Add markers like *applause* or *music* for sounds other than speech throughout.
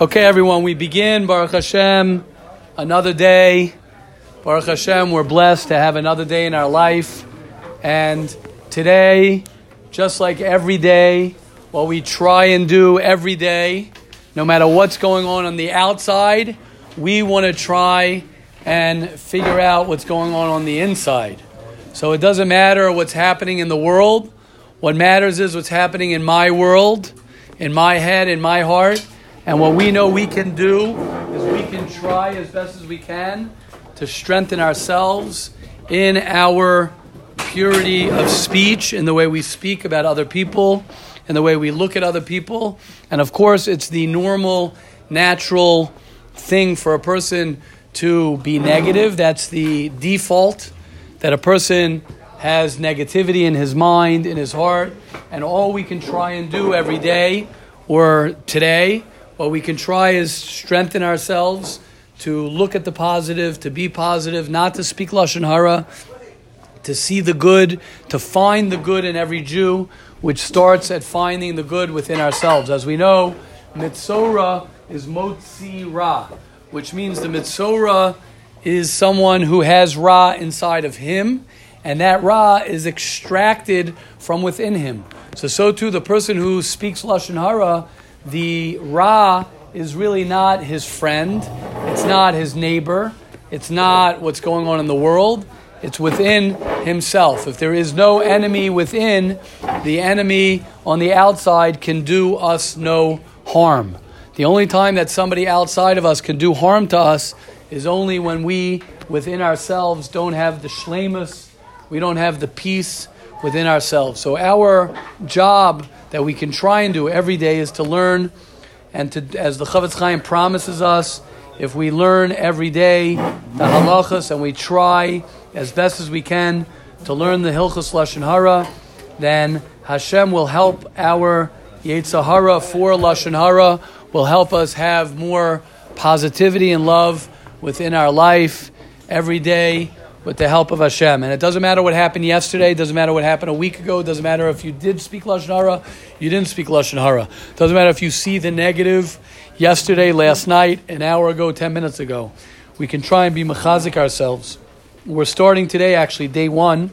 Okay, everyone, we begin. Baruch Hashem, another day. Baruch Hashem, we're blessed to have another day in our life. And today, just like every day, what we try and do every day, no matter what's going on on the outside, we want to try and figure out what's going on on the inside. So it doesn't matter what's happening in the world. What matters is what's happening in my world, in my head, in my heart. And what we know we can do is we can try as best as we can to strengthen ourselves in our purity of speech, in the way we speak about other people, in the way we look at other people. And of course, it's the normal, natural thing for a person to be negative. That's the default that a person has negativity in his mind, in his heart. And all we can try and do every day or today what we can try is strengthen ourselves to look at the positive, to be positive, not to speak lashon hara, to see the good, to find the good in every Jew, which starts at finding the good within ourselves. As we know, mitzora is motzi ra, which means the mitzora is someone who has ra inside of him, and that ra is extracted from within him. So, so too, the person who speaks lashon hara the Ra is really not his friend, it's not his neighbor, it's not what's going on in the world, it's within himself. If there is no enemy within, the enemy on the outside can do us no harm. The only time that somebody outside of us can do harm to us is only when we, within ourselves, don't have the shlemus, we don't have the peace within ourselves. So our job that we can try and do every day is to learn, and to, as the Chofetz Chaim promises us, if we learn every day the halachas and we try as best as we can to learn the Hilchas Lashon Hara, then Hashem will help our Yetzer Hara for Lashon Hara, will help us have more positivity and love within our life every day with the help of Hashem. And it doesn't matter what happened yesterday, it doesn't matter what happened a week ago, it doesn't matter if you did speak Lashon Hara, you didn't speak Lashon Hara. It doesn't matter if you see the negative yesterday, last night, an hour ago, 10 minutes ago. We can try and be mechazik ourselves. We're starting today, actually, day one.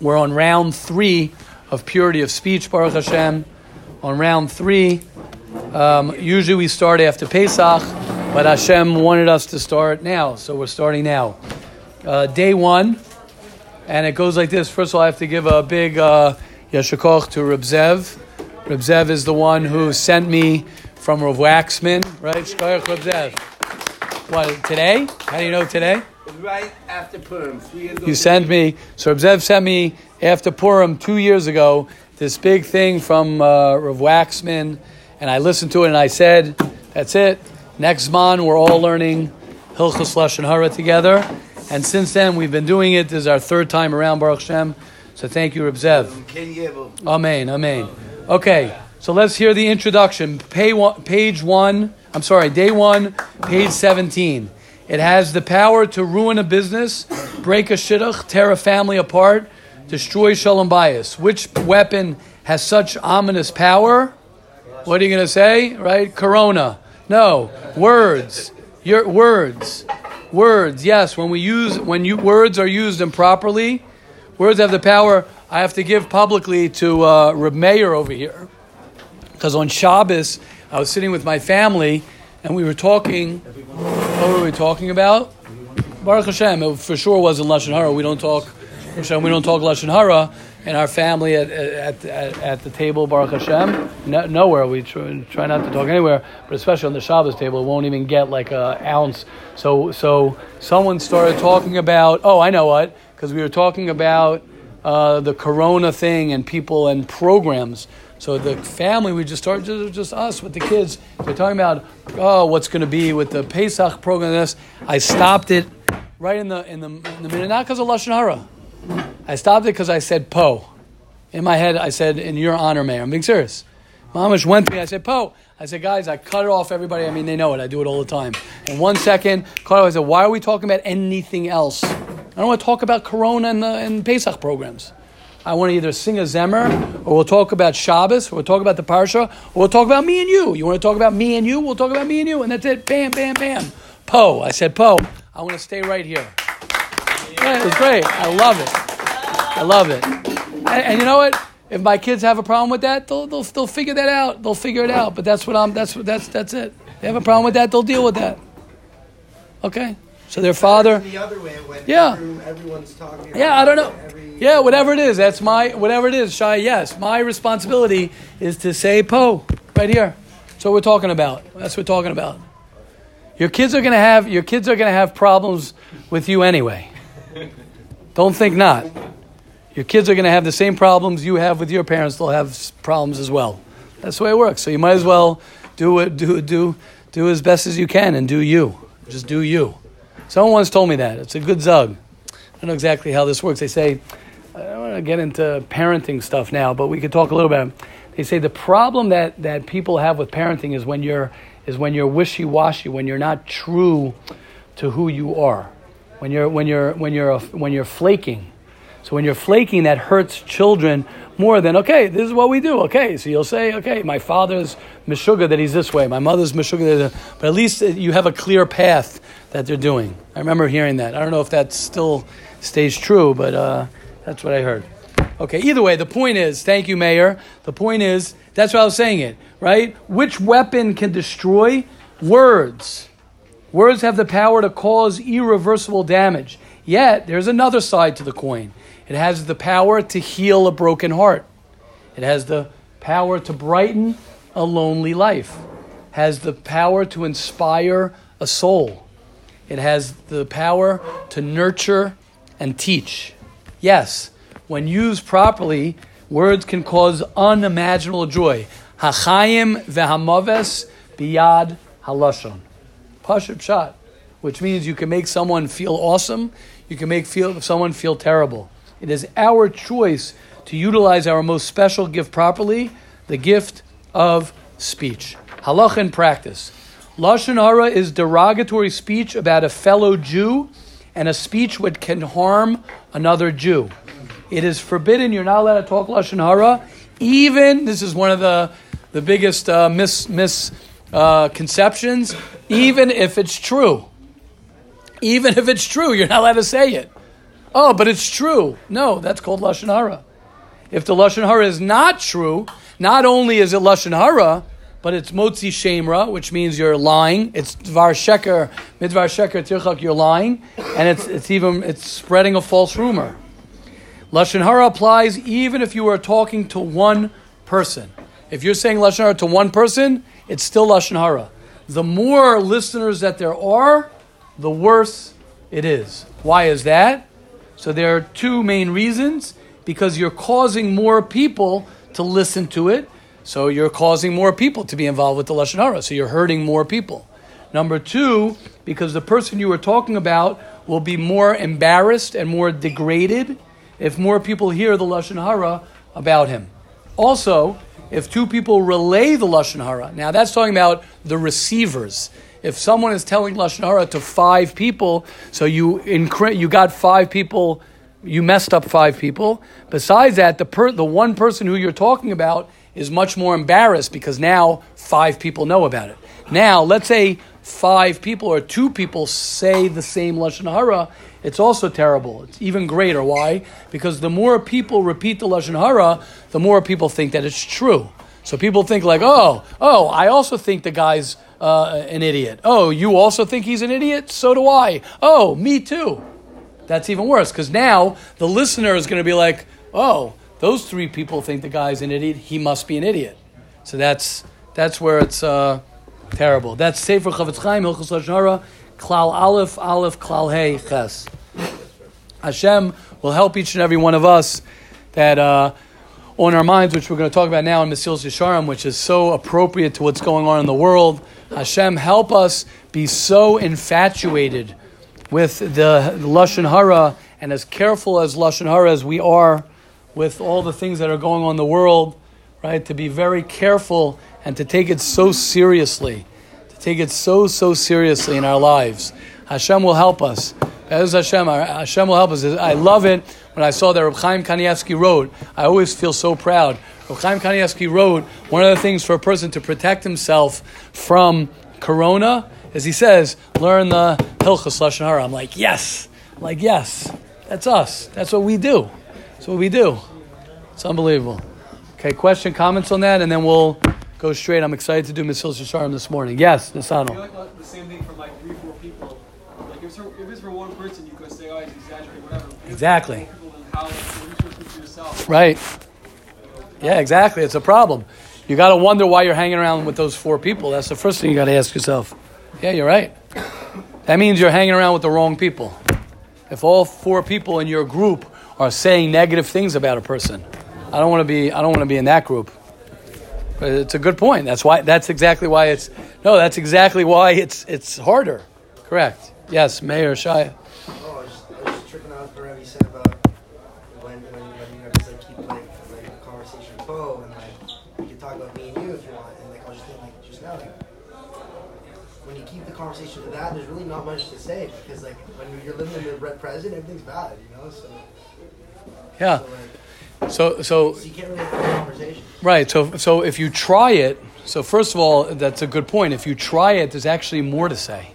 We're on round three of purity of speech, Baruch Hashem. On round three, um, usually we start after Pesach, but Hashem wanted us to start now, so we're starting now uh, day one, and it goes like this. First of all, I have to give a big uh, yashikoch to Reb Zev. Reb Zev is the one who sent me from Rav Waxman, right? Shkoyach Reb Zev. What, today? How do you know today? Right after Purim, You sent me, so Reb Zev sent me after Purim two years ago this big thing from uh, Rav Waxman, and I listened to it and I said, that's it. Next month, we're all learning Hilchus Lashon Hara together. And since then, we've been doing it. This is our third time around Baruch Shem. So thank you, Reb Zev. Amen, amen. Okay, so let's hear the introduction. Page one, I'm sorry, day one, page 17. It has the power to ruin a business, break a shidduch, tear a family apart, destroy shalom bayis. Which weapon has such ominous power? What are you going to say? Right? Corona. No. Words. Your words. Words, yes, when we use when you words are used improperly, words have the power. I have to give publicly to uh, Reb Meir over here, because on Shabbos I was sitting with my family and we were talking. What were we talking about? Baruch Hashem. It for sure wasn't lashon hara. We don't talk. We don't talk lashon hara in our family at, at, at, at, the table, Baruch Hashem. No, nowhere. We try, try, not to talk anywhere, but especially on the Shabbos table, it won't even get like an ounce. So, so someone started talking about, oh, I know what, because we were talking about uh, the Corona thing and people and programs. So the family, we just started, just, just us with the kids. They're talking about, oh, what's going to be with the Pesach program. This, I stopped it right in the in the, in the minute, not because of lashon hara I stopped it because I said Po. In my head, I said, in your honor, Mayor. I'm being serious. Mamish went to me. I said, Po. I said, guys, I cut it off everybody. I mean, they know it. I do it all the time. In one second, Carl, I said, why are we talking about anything else? I don't want to talk about Corona and, the, and Pesach programs. I want to either sing a Zemer, or we'll talk about Shabbos, or we'll talk about the Parsha, or we'll talk about me and you. You want to talk about me and you? We'll talk about me and you, and that's it. Bam, bam, bam. Poe. I said, Poe, I want to stay right here. Yeah, it was great. I love it. I love it. And, and you know what? If my kids have a problem with that, they'll, they'll, they'll figure that out. They'll figure it out. But that's what I'm. That's what. That's that's it. They have a problem with that. They'll deal with that. Okay. So their father. The other way Yeah. every- everyone's talking. Yeah, I don't know. Every, Yeah, whatever it is, that's my whatever it is. Shy, yes, my responsibility is to say Poe right here. That's what we're talking about. That's what we're talking about. Your kids are gonna have your kids are gonna have problems with you anyway. Don't think not. Your kids are gonna have the same problems you have with your parents. They'll have problems as well. That's the way it works. So you might as well do do do do as best as you can and do you. Just do you. Someone once told me that. It's a good zug. I don't know exactly how this works. They say, I don't want to get into parenting stuff now, but we could talk a little bit. They say the problem that, that people have with parenting is when you're is when you're wishy washy, when you're not true to who you are, when you're when you're when you're a, when you're flaking. So when you're flaking, that hurts children more than okay. This is what we do. Okay, so you'll say, okay, my father's meshuga that he's this way, my mother's meshuga, that, but at least you have a clear path that they're doing. I remember hearing that. I don't know if that still stays true, but uh, that's what I heard. Okay, either way, the point is, thank you, Mayor. The point is, that's what I was saying it, right? Which weapon can destroy? Words. Words have the power to cause irreversible damage. Yet, there's another side to the coin. It has the power to heal a broken heart. It has the power to brighten a lonely life. It Has the power to inspire a soul. It has the power to nurture and teach. Yes, when used properly, words can cause unimaginable joy. Hachayim ve'hamaves biyad halashon. Pashut shot, which means you can make someone feel awesome, you can make feel, someone feel terrible. It is our choice to utilize our most special gift properly, the gift of speech. Halach in practice. Lashon hara is derogatory speech about a fellow Jew and a speech which can harm another Jew. It is forbidden. You're not allowed to talk lashon hara. Even this is one of the the biggest uh, mis misconceptions. Uh, even if it's true, even if it's true, you're not allowed to say it. Oh, but it's true. No, that's called lashon hara. If the lashon hara is not true, not only is it lashon hara, but it's motzi shemra, which means you're lying. It's dvar sheker, midvar sheker tirchak, you're lying, and it's it's even it's spreading a false rumor. Lashon hara applies even if you are talking to one person. If you're saying lashon hara to one person, it's still lashon hara. The more listeners that there are, the worse it is. Why is that? So there are two main reasons. Because you're causing more people to listen to it, so you're causing more people to be involved with the lashon hara. So you're hurting more people. Number two, because the person you were talking about will be more embarrassed and more degraded if more people hear the lashon hara about him. Also, if two people relay the lashon hara, now that's talking about the receivers. If someone is telling lashon hara to five people, so you incre- you got five people, you messed up five people. Besides that, the per- the one person who you're talking about is much more embarrassed because now five people know about it. Now, let's say five people or two people say the same lashon hara, it's also terrible. It's even greater. Why? Because the more people repeat the lashon hara, the more people think that it's true. So people think like, oh, oh, I also think the guy's uh, an idiot. Oh, you also think he's an idiot? So do I. Oh, me too. That's even worse because now the listener is going to be like, oh, those three people think the guy's an idiot. He must be an idiot. So that's that's where it's uh, terrible. That's Sefer Chavetz Chaim Hilchos Lashon Klal Aleph Aleph Klal Hey Ches. Hashem will help each and every one of us that uh, on our minds, which we're going to talk about now in Mesilas Yesharim, which is so appropriate to what's going on in the world. Hashem, help us be so infatuated with the lashon hara and as careful as lashon hara as we are with all the things that are going on in the world, right? To be very careful and to take it so seriously, to take it so so seriously in our lives. Hashem will help us. As Hashem, Hashem will help us. I love it when I saw that Reb Chaim Kanievsky wrote, I always feel so proud. Reb Chaim Kanievsky wrote one of the things for a person to protect himself from corona as he says, learn the Hilchas Lashon Hara. I'm like, yes. I'm like, yes. That's us. That's what we do. That's what we do. It's unbelievable. Okay, question, comments on that, and then we'll go straight. I'm excited to do Mesilas Yesharim this morning. Yes, I feel like the same thing for like three, four people. Like if it's for, if it's for one person, you could say, "Oh, he's exaggerating," whatever. Exactly. four people, then how? Like, what are you supposed to do for yourself? Right. Yeah, exactly. It's a problem. You got to wonder why you're hanging around with those four people. That's the first thing you got to ask yourself. Yeah, you're right. That means you're hanging around with the wrong people. If all four people in your group are saying negative things about a person, I don't want to be. I don't want to be in that group. But it's a good point. That's why. That's exactly why it's. No, that's exactly why it's. It's harder. Correct. Yes, Mayor Shia. Oh, I was, just, I was tripping out whatever you said about when when, when you have to like keep like like a conversation flow and like you can talk about me and you if you want and like I was just thinking like just now like when you keep the conversation to that there's really not much to say because like when you're living in the red present everything's bad you know so Yeah. so like So so so you can't really have a conversation. Right. So, so if you try it, so first of all, that's a good point. If you try it, there's actually more to say.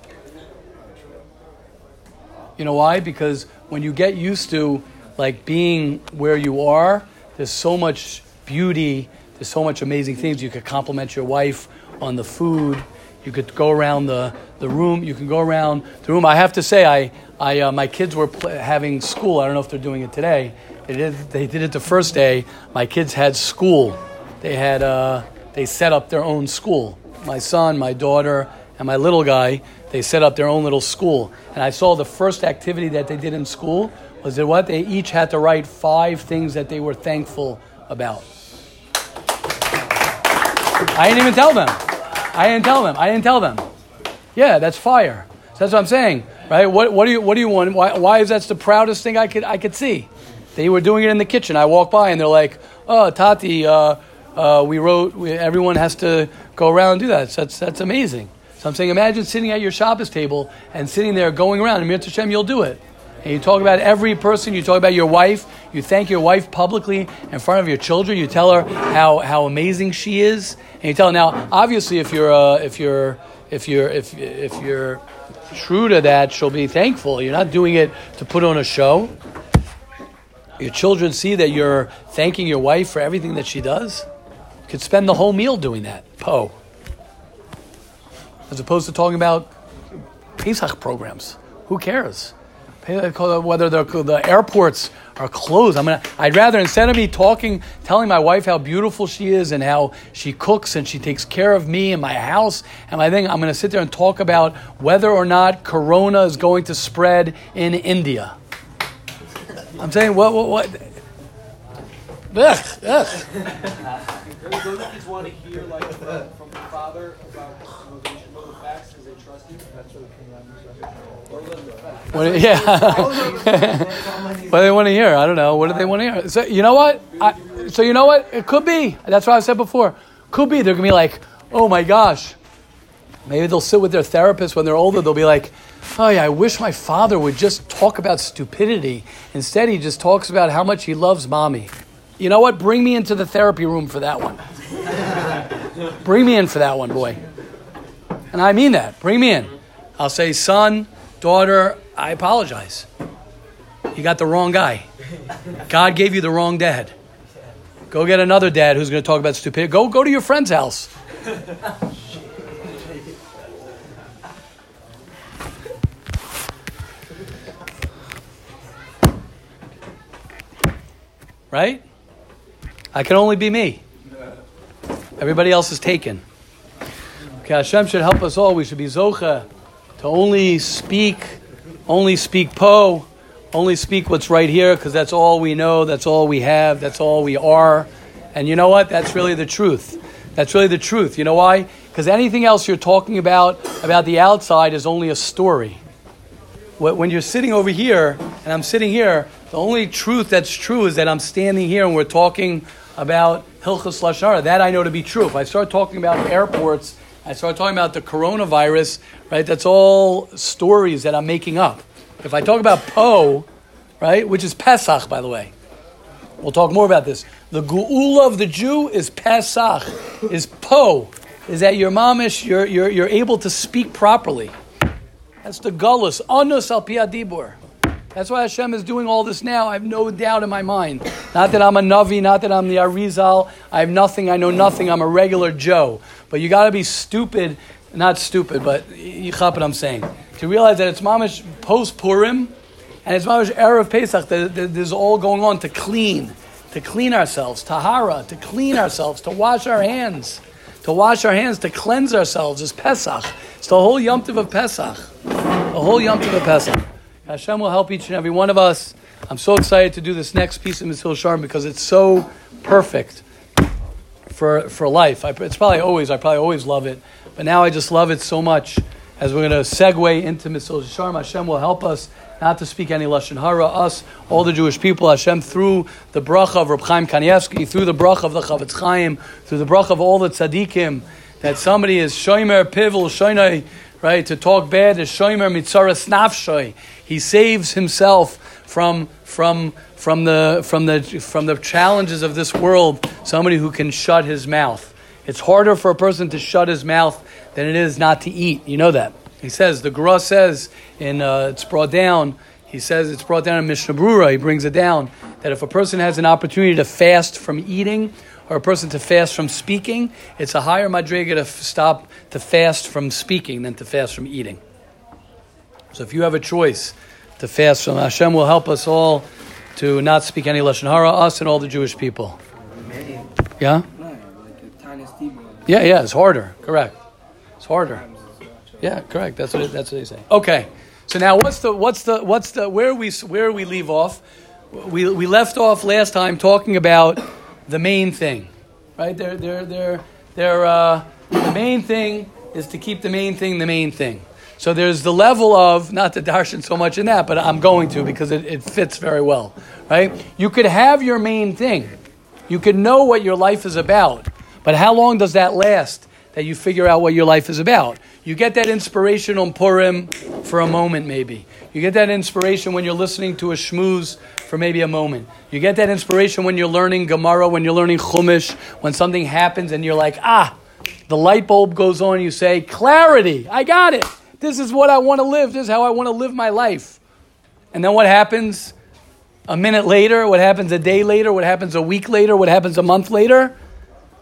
You know why? Because when you get used to like being where you are, there's so much beauty. There's so much amazing things. You could compliment your wife on the food. You could go around the, the room. You can go around the room. I have to say, I, I uh, my kids were pl- having school. I don't know if they're doing it today. They did, they did it the first day. My kids had school. They had uh, they set up their own school. My son, my daughter, and my little guy. They set up their own little school. And I saw the first activity that they did in school was that what they each had to write five things that they were thankful about. I didn't even tell them. I didn't tell them. I didn't tell them. Yeah, that's fire. So that's what I'm saying, right? What, what do you What do you want? Why, why is that the proudest thing I could I could see? They were doing it in the kitchen. I walked by and they're like, "Oh, Tati, uh, uh, we wrote. We, everyone has to go around and do that. So that's that's amazing." So I'm saying, imagine sitting at your Shabbos table and sitting there going around. And Mir you'll do it. And you talk about every person. You talk about your wife. You thank your wife publicly in front of your children. You tell her how, how amazing she is, and you tell her now. Obviously, if you're uh, if you're if you're if if you're true to that, she'll be thankful. You're not doing it to put on a show. Your children see that you're thanking your wife for everything that she does. You could spend the whole meal doing that. Poe. As opposed to talking about Pesach programs. Who cares? Whether the, airports are closed. I'm gonna, I'd rather, instead of me talking, telling my wife how beautiful she is and how she cooks and she takes care of me and my house and my thing, I'm going to sit there and talk about whether or not Corona is going to spread in India. I'm saying, what, what, what? Ugh, ugh. Want to hear like from the father about you know, they should know the facts because they trust you? That's what Or let the facts. What, yeah. *laughs* what do they want to hear? I don't know. What do they want to hear? So, you know what? I, so, you know what? It could be. That's what I said before. Could be. They're to be like, oh my gosh. Maybe they'll sit with their therapist when they're older. They'll be like, oh yeah, I wish my father would just talk about stupidity. Instead, he just talks about how much he loves mommy. You know what? Bring me into the therapy room for that one. *laughs* Bring me in for that one, boy. And I mean that. Bring me in. I'll say, son, daughter, I apologize. You got the wrong guy. God gave you the wrong dad. Go get another dad who's going to talk about stupidity. Go, go to your friend's house. Right? I can only be me. Everybody else is taken. Okay, Hashem should help us all. We should be zocha to only speak, only speak po, only speak what's right here because that's all we know, that's all we have, that's all we are. And you know what? That's really the truth. That's really the truth. You know why? Because anything else you're talking about, about the outside, is only a story. When you're sitting over here and I'm sitting here, the only truth that's true is that I'm standing here and we're talking about Hilchas Lashara. That I know to be true. If I start talking about airports, I start talking about the coronavirus, right? That's all stories that I'm making up. If I talk about Poe, right? Which is Pesach, by the way. We'll talk more about this. The Geula of the Jew is Pesach, is Po, is that your mamish, you're, you're, you're able to speak properly. That's the Gullus, Anus al Dibur. That's why Hashem is doing all this now. I have no doubt in my mind. Not that I'm a Navi, not that I'm the Arizal. I have nothing, I know nothing. I'm a regular Joe. But you got to be stupid, not stupid, but you chop what I'm saying. To realize that it's mamish post Purim and it's mamish Erev Pesach. That that There's all going on to clean, to clean ourselves, tahara, to clean ourselves, to wash our hands, to wash our hands, to cleanse ourselves is Pesach. It's the whole Yom Tov of Pesach. The whole Yom Tov of Pesach. Hashem will help each and every one of us. I'm so excited to do this next piece of Mesilas Yesharim because it's so perfect for, for life. I, it's probably always, I probably always love it, but now I just love it so much. As we're going to segue into Mesilas Yesharim, Hashem will help us not to speak any Lashon Hara, us, all the Jewish people, Hashem, through the bracha of Reb Chaim Kanievsky, through the bracha of the Chavetz Chaim, through the bracha of all the tzaddikim, that somebody is shomer pivel shoynai, right? To talk bad is shomer mitzaras nafshoy. He saves himself from from from the from the from the challenges of this world. Somebody who can shut his mouth. It's harder for a person to shut his mouth than it is not to eat. You know that. He says the Gra says in uh, it's brought down. He says it's brought down in Mishnah Brura. He brings it down that if a person has an opportunity to fast from eating or a person to fast from speaking, it's a higher madriga to f- stop to fast from speaking than to fast from eating. So if you have a choice to fast from Hashem, will help us all to not speak any lashon hara, us and all the Jewish people. Yeah, yeah, yeah. It's harder. Correct. It's harder. Yeah, correct. That's what it, that's what they say. Okay. So now, what's the what's the what's the where we where we leave off? We we left off last time talking about the main thing, right? They're they're they're they're uh, the main thing is to keep the main thing the main thing. So there's the level of not to darshan so much in that, but I'm going to because it, it fits very well, right? You could have your main thing, you could know what your life is about, but how long does that last? That you figure out what your life is about. You get that inspiration on Purim for a moment, maybe. You get that inspiration when you're listening to a shmooze for maybe a moment. You get that inspiration when you're learning Gemara, when you're learning Chumash, when something happens and you're like, ah, the light bulb goes on. You say, clarity, I got it. This is what I want to live. This is how I want to live my life. And then what happens a minute later? What happens a day later? What happens a week later? What happens a month later?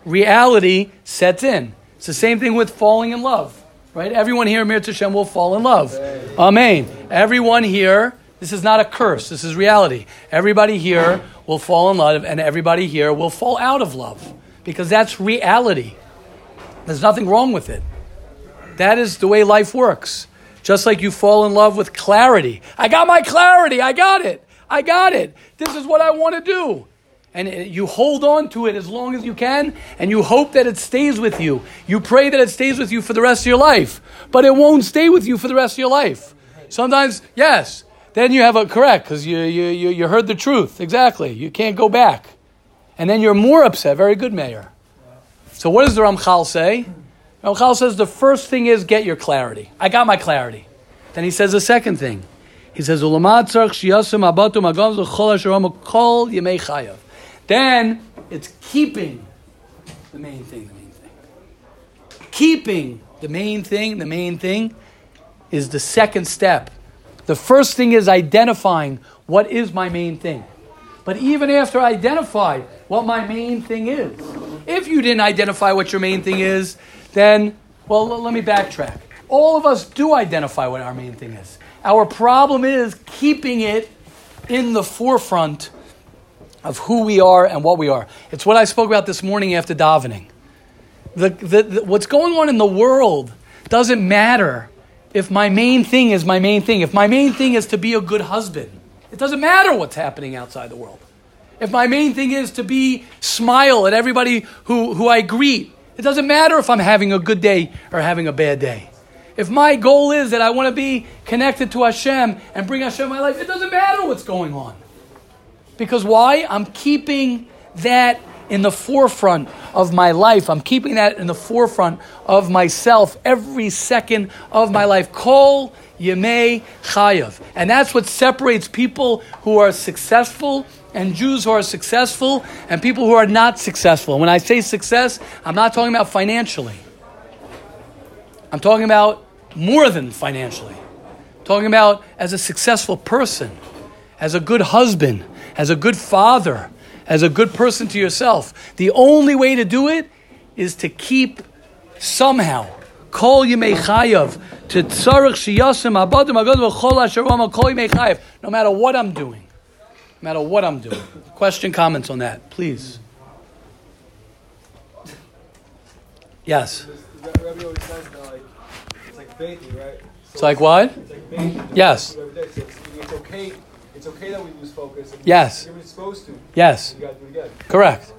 Reality sets in. It's the same thing with falling in love, right? Everyone here, Mir Hashem, will fall in love. Amen. Everyone here, this is not a curse, this is reality. Everybody here will fall in love, and everybody here will fall out of love because that's reality. There's nothing wrong with it. That is the way life works. Just like you fall in love with clarity. I got my clarity. I got it. I got it. This is what I want to do. And you hold on to it as long as you can, and you hope that it stays with you. You pray that it stays with you for the rest of your life, but it won't stay with you for the rest of your life. Sometimes, yes, then you have a correct because you, you, you, you heard the truth. Exactly. You can't go back. And then you're more upset. Very good, Mayor. So, what does the Ramchal say? Ramchal says the first thing is get your clarity. I got my clarity. Then he says the second thing. He says. Then it's keeping the main thing. The main thing. Keeping the main thing. The main thing is the second step. The first thing is identifying what is my main thing. But even after I identify what my main thing is, if you didn't identify what your main thing is, then, well, let me backtrack. All of us do identify what our main thing is. Our problem is keeping it in the forefront of who we are and what we are. It's what I spoke about this morning after davening. The, the, the, what's going on in the world doesn't matter if my main thing is my main thing. If my main thing is to be a good husband, it doesn't matter what's happening outside the world. If my main thing is to be smile at everybody who, who I greet, it doesn't matter if I'm having a good day or having a bad day. If my goal is that I want to be connected to Hashem and bring Hashem in my life, it doesn't matter what's going on. Because why? I'm keeping that in the forefront of my life. I'm keeping that in the forefront of myself every second of my life. Kol Yemei Chayav. And that's what separates people who are successful and Jews who are successful and people who are not successful. When I say success, I'm not talking about financially. I'm talking about more than financially. I'm talking about as a successful person, as a good husband, as a good father, as a good person to yourself. The only way to do it is to keep somehow Yemei Chayav to Tzarech Shiyasim Abadim. No matter what I'm doing, no matter what I'm doing. Question, comments on that, please. Yes. It's like what? Yes. It's, okay. It's okay that we lose focus. Yes. Yes. Correct.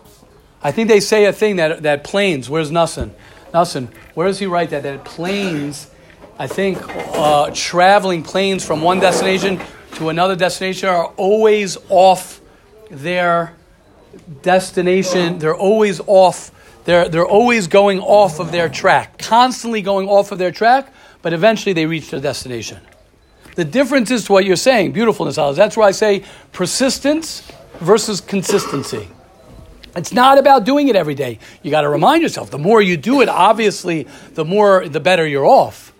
I think they say a thing that that planes. Where's Nussin? Nussin. Where does he write that? That planes. I think uh, traveling planes from one destination to another destination are always off their destination. They're always off. They're they're always going off of their track. Constantly going off of their track, but eventually they reach their destination. The difference is to what you're saying, beautifulness. Alice. That's where I say persistence versus consistency. It's not about doing it every day. You got to remind yourself. The more you do it, obviously, the more the better you're off.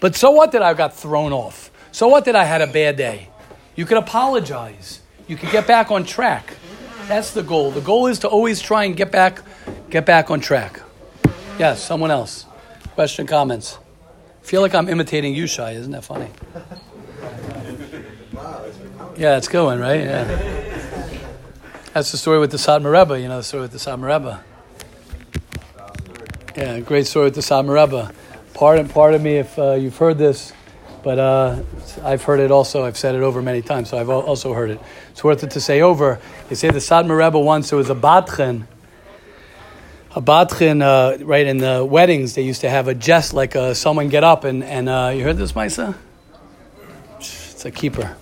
But so what that I got thrown off? So what that I had a bad day? You could apologize. You could get back on track. That's the goal. The goal is to always try and get back, get back on track. Yes, someone else. Question, comments. feel like I'm imitating you, Shai. Isn't that funny? Yeah, it's going right? Yeah. That's the story with the Satmar Rebbe. You know the story with the Satmar Rebbe. Yeah, great story with the Satmar Rebbe. Pardon, pardon me if uh, you've heard this, but uh, I've heard it also. I've said it over many times, so I've also heard it. It's worth it to say over. They say the Satmar Rebbe once there was a batchen. A batchen, uh, right in the weddings, they used to have a jest like uh, someone get up and and uh, you heard this, Maisa? It's a keeper.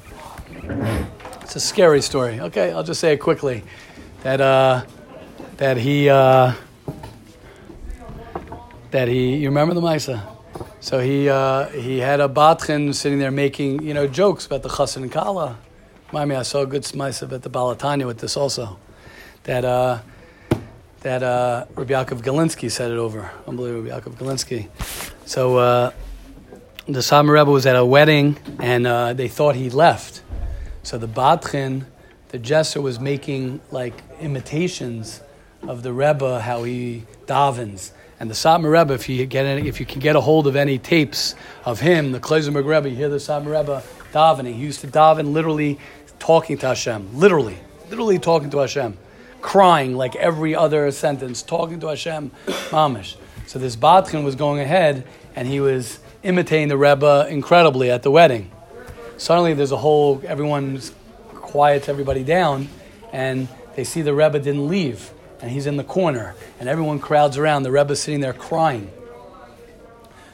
It's a scary story. Okay, I'll just say it quickly. That uh, that he uh, that he. You remember the Misa? So he uh, he had a batchen sitting there making you know jokes about the chassan and kala. Remind me, I saw a good Misa at the Balatanya with this also. That uh, that uh, Rabbi Yaakov Galinsky said it over. Unbelievable, Rabbi Yaakov Galinsky. So uh, the Satmar Rebbe was at a wedding and uh, they thought he left. So the Batchin, the jester, was making like imitations of the Rebbe, how he davens. And the Satmar Rebbe, if you get any, if you can get a hold of any tapes of him, the Kloisenberg Rebbe, you hear the Satmar Rebbe davening. He used to daven literally talking to Hashem, literally, literally talking to Hashem, crying like every other sentence, talking to Hashem, mamish. So this Batchin was going ahead, and he was imitating the Rebbe incredibly at the wedding suddenly there's a whole everyone's quiets everybody down and they see the rebbe didn't leave and he's in the corner and everyone crowds around. The rebbe's sitting there crying.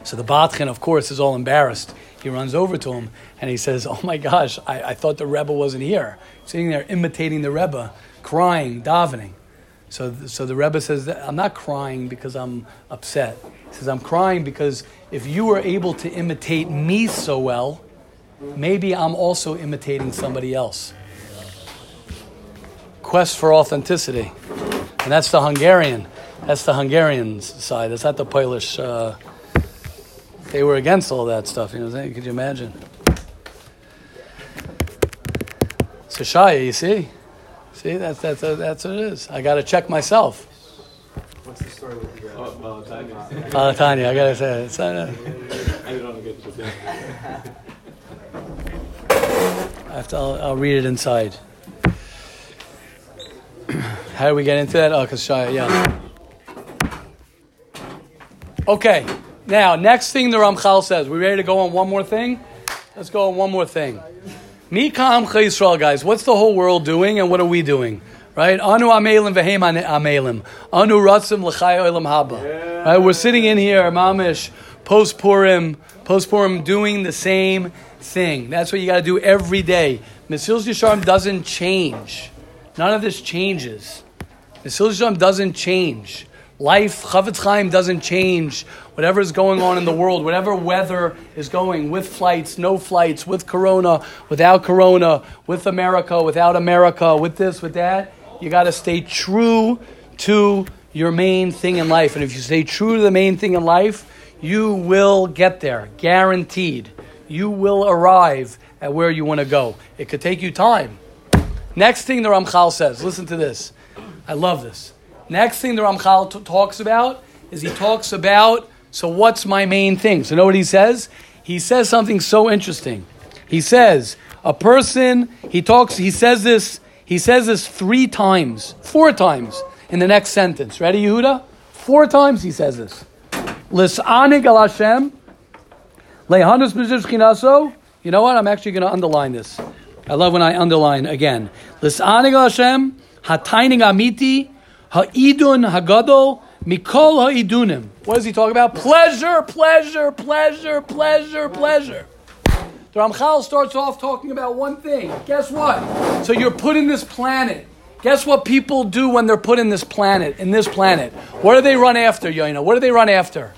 So the batchen of course is all embarrassed. He runs over to him and he says oh my gosh i, I thought the rebbe wasn't here. Sitting there imitating the rebbe crying davening. So, so the rebbe says i'm not crying because i'm upset. He says i'm crying because if you were able to imitate me so well maybe I'm also imitating somebody else. Quest for authenticity. And that's the Hungarian. That's the Hungarian side. That's not the Polish. Uh, they were against all that stuff. You know, what I'm saying? could you imagine? So Shia, you see, see that's that's that's what it is. I got to check myself. What's the story with your Oh, well, Tanya. Uh, Tanya, I gotta say, it's, uh, I don't want to get to that. I have to, I'll, I'll read it inside. How do we get into that? Oh, because Shia, yeah. Okay, now, next thing the Ramchal says. We ready to go on one more thing? Let's go on one more thing. Mika Amcha Yisrael, guys. What's the whole world doing and what are we doing? Right? Anu amelim ane- amelim. Anu ratzim l'chai olam haba. Right? We're sitting in here, mamish, post Purim, post Purim, doing the same thing. That's what you got to do every day. Mesilas Yesharim doesn't change. None of this changes. The Shalom doesn't change. Life, Chavetz Chaim doesn't change. Whatever is going on in the world, whatever weather is going, with flights, no flights, with Corona, without Corona, with America, without America, with this, with that, you got to stay true to your main thing in life. And if you stay true to the main thing in life, you will get there, guaranteed. You will arrive at where you want to go. It could take you time. Next thing the Ramchal says, listen to this. I love this. Next thing the Ramchal t- talks about is he talks about, so what's my main thing? So, know what he says? He says something so interesting. He says, a person, he talks, he says this, he says this three times, four times in the next sentence. Ready, Yehuda? Four times he says this. Lis'anig al Hashem, lehanus b'zivchinaso. You know what? I'm actually going to underline this. I love when I underline again. Lis'anig al Hashem, hataining amiti, ha'idun hagadol, mikol ha'idunim. What does he talk about? Pleasure, pleasure, pleasure, pleasure, pleasure. The Ramchal starts off talking about one thing. Guess what? So you're put in this planet. Guess what people do when they're put in this planet, in this planet? What do they run after, Yoina? What do they run after?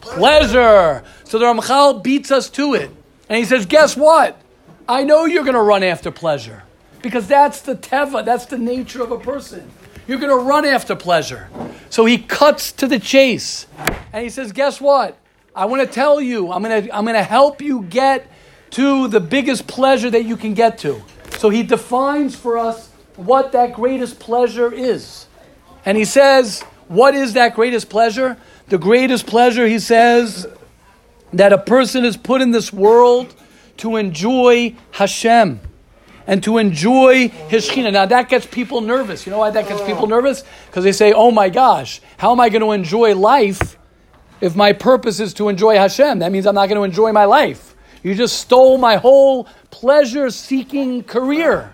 Pleasure. So the Ramchal beats us to it. And he says, guess what? I know you're going to run after pleasure. Because that's the teva, that's the nature of a person. You're going to run after pleasure. So he cuts to the chase. And he says, guess what? I want to tell you, I'm going to, I'm going to help you get to the biggest pleasure that you can get to. So he defines for us what that greatest pleasure is. And he says, What is that greatest pleasure? The greatest pleasure, he says, that a person is put in this world to enjoy Hashem and to enjoy His Shekhinah. Now that gets people nervous. You know why that gets people nervous? Because they say, oh my gosh, how am I going to enjoy life if my purpose is to enjoy Hashem? That means I'm not going to enjoy my life. You just stole my whole pleasure seeking career.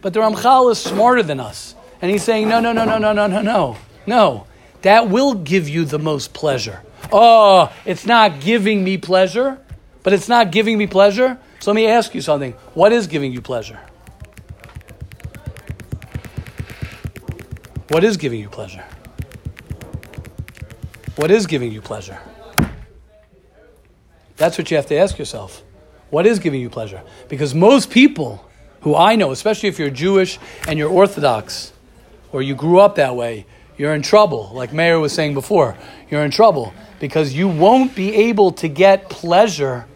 But the Ramchal is smarter than us. And he's saying, no, no, no, no, no, no, no, no. No. That will give you the most pleasure. Oh, it's not giving me pleasure, but it's not giving me pleasure. So let me ask you something. What is giving you pleasure? What is giving you pleasure? What is giving you pleasure? That's what you have to ask yourself. What is giving you pleasure? Because most people who I know, especially if you're Jewish and you're Orthodox, or you grew up that way, you're in trouble. Like Meir was saying before, you're in trouble because you won't be able to get pleasure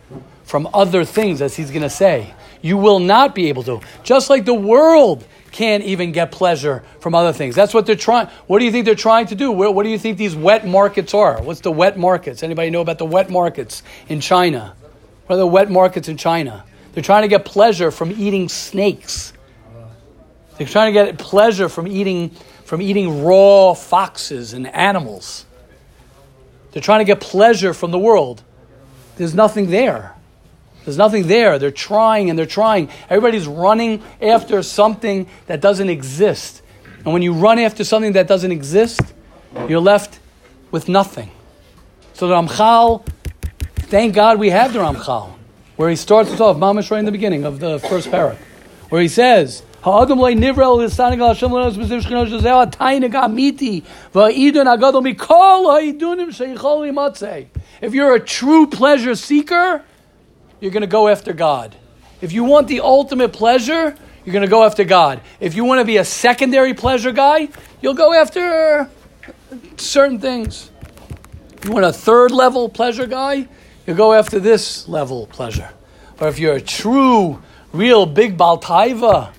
from other things, as he's going to say. You will not be able to. Just like the world can't even get pleasure from other things. That's what they're trying. What do you think they're trying to do? What, what do you think these wet markets are? What's the wet markets? Anybody know about the wet markets in China? What are the wet markets in China? They're trying to get pleasure from eating snakes. They're trying to get pleasure from eating, from eating raw foxes and animals. They're trying to get pleasure from the world. There's nothing there. There's nothing there. They're trying and they're trying. Everybody's running after something that doesn't exist. And when you run after something that doesn't exist, you're left with nothing. So the Ramchal, thank God we have the Ramchal where he starts us off, Mamash right in the beginning of the first parak, where he says. If you're a true pleasure seeker, you're going to go after God. If you want the ultimate pleasure, you're going to go after God. If you want to be a secondary pleasure guy, you'll go after certain things. You want a third level pleasure guy, you'll go after this level pleasure. Or if you're a true, real big Baltaiva,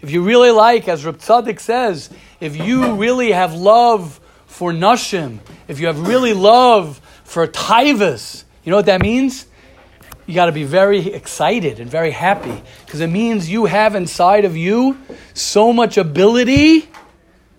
if you really like, as Reb Tzadok says, if you really have love for Nashim, if you have really love for Taivas, you know what that means? You got to be very excited and very happy because it means you have inside of you so much ability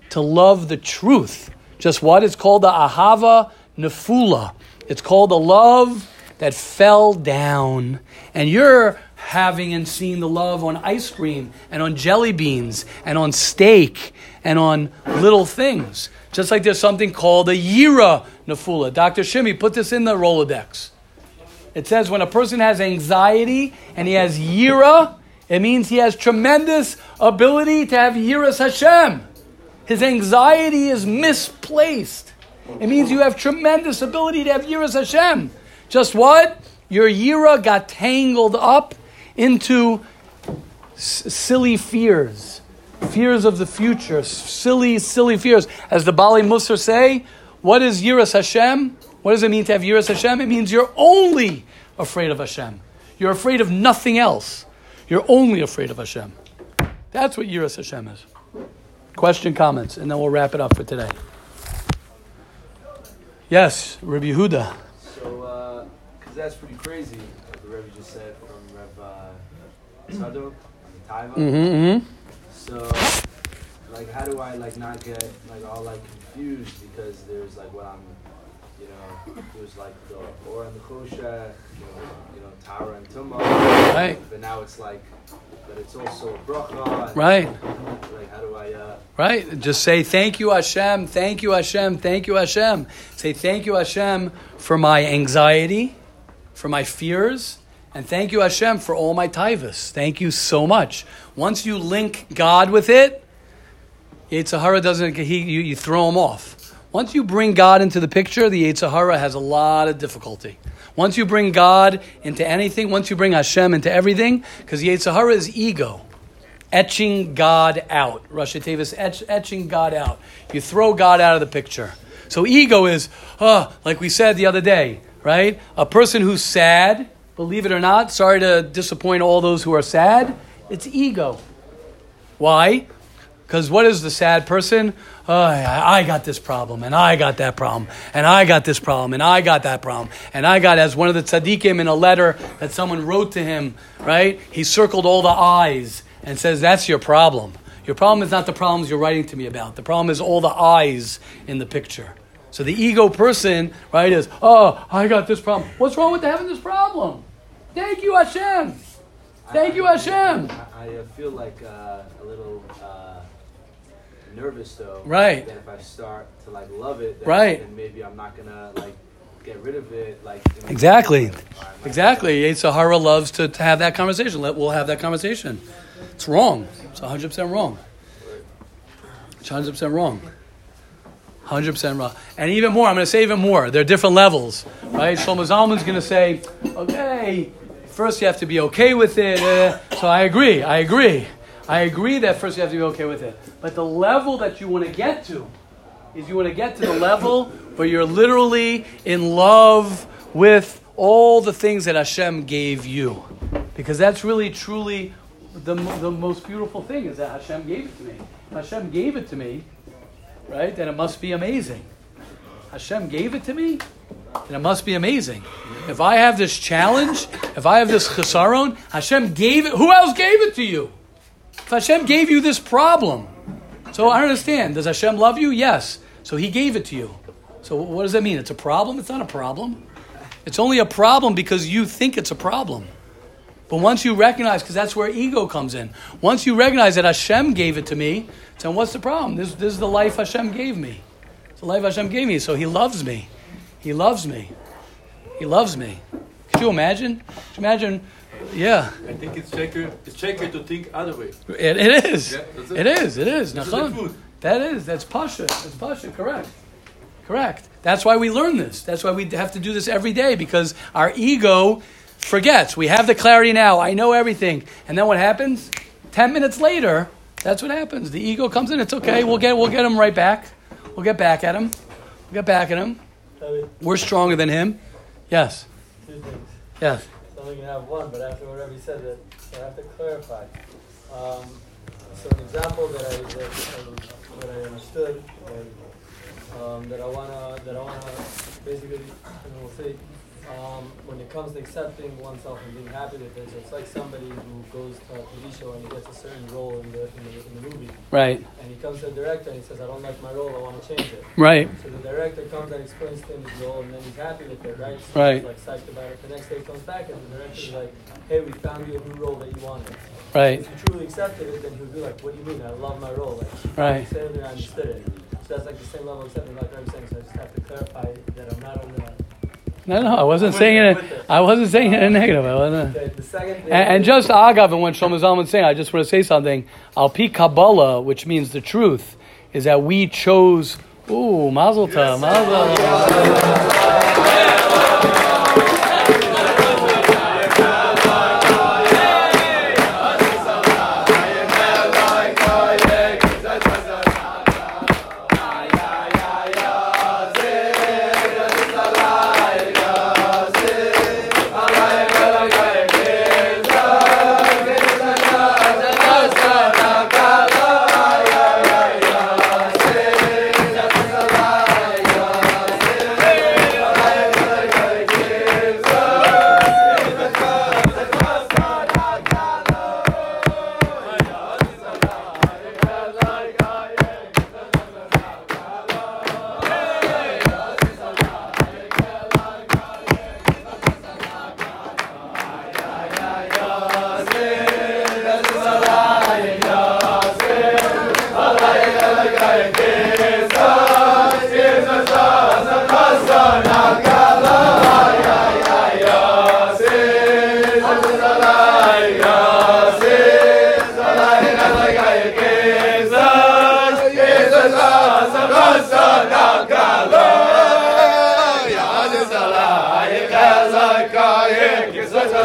to love the truth. Just what? It's called the Ahava Nefula. It's called the love that fell down, and you're having and seeing the love on ice cream and on jelly beans and on steak and on little things. Just like there's something called a Yira nefula. Dr. Shimi put this in the Rolodex. It says when a person has anxiety and he has Yira, it means he has tremendous ability to have Yiras Hashem. His anxiety is misplaced. It means you have tremendous ability to have Yiras Hashem. Just what? Your Yira got tangled up into s- silly fears, fears of the future, s- silly, silly fears. As the Bali Musar say, what is Yiras Hashem? What does it mean to have Yiras Hashem? It means you're only afraid of Hashem. You're afraid of nothing else. You're only afraid of Hashem. That's what Yiras Hashem is. Question, comments, and then we'll wrap it up for today. Yes, Rabbi Yehuda. So, because that's pretty crazy, what the Rebbe just said from Rev uh, Sadok Taiva. Mm-hmm, So, like, how do I like not get like all like confused because there's like what I'm, know, there's like the or and the Choshe, you know, you know, Tahara and Tumah. Right. But now it's like, but it's also a bracha. Right. Like, how do I? Uh, Right? Just say thank you, Hashem, thank you, Hashem, thank you, Hashem. Say thank you, Hashem, for my anxiety, for my fears, and thank you, Hashem, for all my taivas. Thank you so much. Once you link God with it, Yetzer Hara doesn't, he, you, you throw him off. Once you bring God into the picture, the Yetzer Hara has a lot of difficulty. Once you bring God into anything, once you bring Hashem into everything, because Yetzer Hara is ego etching God out. Rashi Tevis etch, etching God out. You throw God out of the picture. So ego is, oh, like we said the other day, right? A person who's sad, believe it or not, sorry to disappoint all those who are sad, it's ego. Why? Because what is the sad person? Oh, I got this problem, and I got that problem, and I got this problem, and I got that problem, and I got, as one of the tzaddikim in a letter that someone wrote to him, right? He circled all the I's and says, That's your problem. Your problem is not the problems you're writing to me about. The problem is all the I's in the picture. So the ego person, right, is, Oh, I got this problem. What's wrong with having this problem? Thank you, Hashem. Thank you, Hashem. I, I feel like uh, a little uh, nervous though. Right. That if I start to like love it, then, Right. then maybe I'm not gonna like get rid of it. Like Exactly. I Exactly. Yetzer Hara loves to, to have that conversation. Let, we'll have that conversation. It's wrong. It's 100% wrong. It's 100% wrong. 100% wrong. And even more, I'm going to say even more. There are different levels, right? Shlomo Zalman's going to say, okay, first you have to be okay with it. uh, so I agree. I agree. I agree that first you have to be okay with it. But the level that you want to get to is you want to get to the level where you're literally in love with all the things that Hashem gave you. Because that's really, truly the, the most beautiful thing is that Hashem gave it to me. Hashem gave it to me, right, then it must be amazing. Hashem gave it to me, then it must be amazing. If I have this challenge, if I have this chesaron, Hashem gave it. Who else gave it to you? If Hashem gave you this problem, so I understand. Does Hashem love you? Yes. So He gave it to you. So what does that mean? It's a problem? It's not a problem. It's only a problem because you think it's a problem. But once you recognize, because that's where ego comes in, once you recognize that Hashem gave it to me, then what's the problem? This, this is the life Hashem gave me. It's the life Hashem gave me. So He loves me. He loves me. He loves me. Could you imagine? Could you imagine? Yeah. I think it's sheker. It's sheker to think other way. It, it is. Yeah, it. it is. It is. Nachon. That is. That's Pasha. That's Pasha. Correct. Correct. That's why we learn this. That's why we have to do this every day because our ego forgets. We have the clarity now. I know everything. And then what happens? Ten minutes later, that's what happens. The ego comes in. It's okay. We'll get. We'll get him right back. We'll get back at him. We'll get back at him. We're stronger than him. Yes. two things. Yes. Only gonna have one, but after whatever you said, that I have to clarify. Um, so an example that I that, um, that I understood, um, that I wanna that I wanna basically, know, say, um, when it comes to accepting oneself and being happy with it, it's like somebody who goes to a TV show and he gets a certain role in the in the, in the movie, Right. and he comes to the director and he says, I don't like my role, I want to change it. Right. So the director comes and explains to him his role, and then he's happy with it, right? So Right. He's like psyched about it. The next day he comes back, and the director's like, "Hey, we found you a new role that you wanted." Right. If you truly accepted it, then he'll be like, "What do you mean? I love my role." Like, Right. I said it, I understood it. So that's like the same level of acceptance, like I'm saying. So I just have to clarify that I'm not on the. No, no, I wasn't saying it. it, with it. I wasn't saying it in negative. I wasn't. And, and just agav, and when Shlomo Zalman saying, I just want to say something. Al pi Kabbalah, which means the truth, is that we chose. Ooh, Mazel Tov, Mazel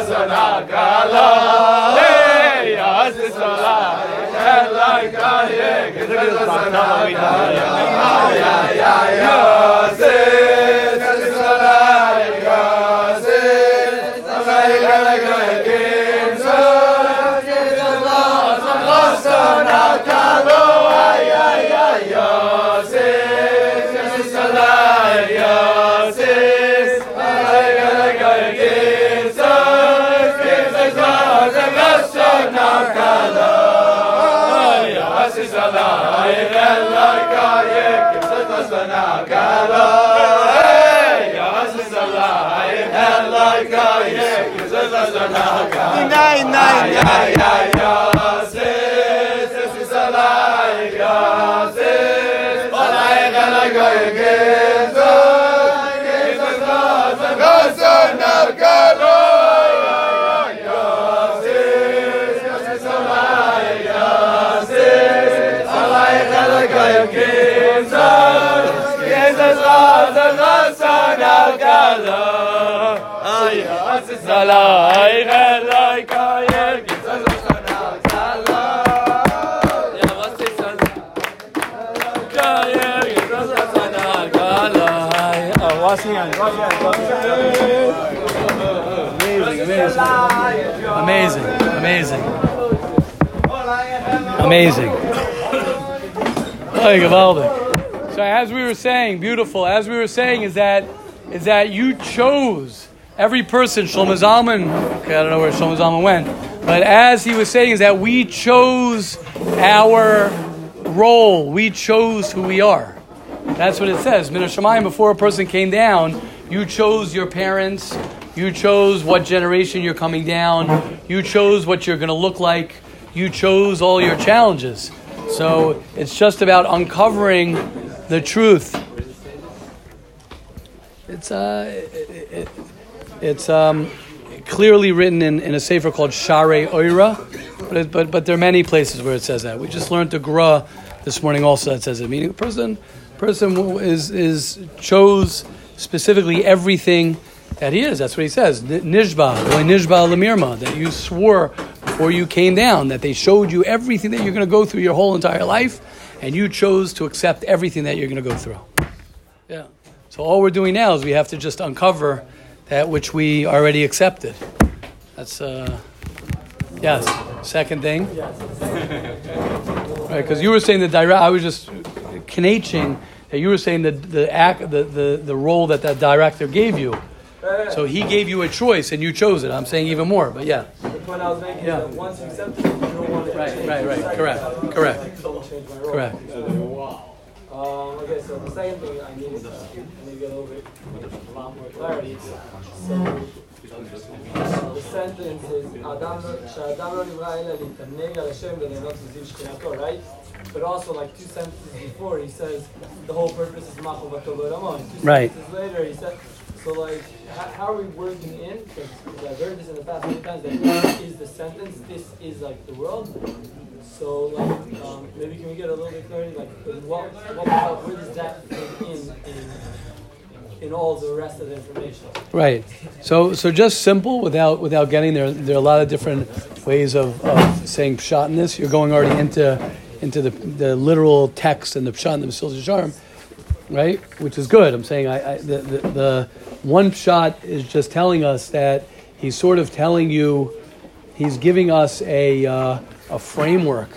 sana kala le yas sala la kaye gedra zana kala ya ya ya ya Nein, nein, nein. Ja, ja, ja, Hello. Amazing, amazing, amazing. amazing gewaldig. So as we were saying, beautiful. As we were saying, is that is that you chose every person. Shlomo Zalman. Okay, I don't know where Shlomo Zalman went, but as he was saying, is that we chose our role. We chose who we are. That's what it says. Min Shemayim, before a person came down, you chose your parents. You chose what generation you're coming down. You chose what you're going to look like. You chose all your challenges. So it's just about uncovering the truth. It's uh, it, it, it's um, clearly written in, in a sefer called Share Oira, but, but but there are many places where it says that. We just learned the Gra this morning also that says it. Meaning, a person person is is chose specifically everything that he is. That's what he says. Nishba, Nishba Lamirma, that you swore before you came down, that they showed you everything that you're going to go through your whole entire life, and you chose to accept everything that you're going to go through. Yeah. So all we're doing now is we have to just uncover that which we already accepted. That's uh, yes. Second thing. Right, because you were saying the direct. I was just knaching that you were saying that the act, the, the the role that that director gave you. So he gave you a choice and you chose it. I'm saying even more, but yeah. The point I was making Yeah. is that once you accept it, you don't want to Right, change right, it. right. Correct, correct. change my role. Correct. Um, okay, so the second thing I needed to maybe a little bit a lot more clarity. So uh, the sentence is "Adam lo- שהאדם לא נברא אלא להתענג על השם וליהנות מזיו שכינתו," right? But also, like two sentences before, he says the whole purpose is machovato l'olamon. Two Right. sentences later, he said. So So like, how, are we working in? Because I've heard this in the past many times that this is the sentence, this is like the world. So like, um, maybe can we get a little bit clarity? Like, what, what where does that fit in in in all the rest of the information? Right. So, so just simple without without getting there. There are a lot of different ways of, of saying pshat in this. You're going already into into the, the literal text and the pshat and the Yesharim, right? Which is good. I'm saying I, I the the one shot is just telling us that he's sort of telling you, he's giving us a uh, a framework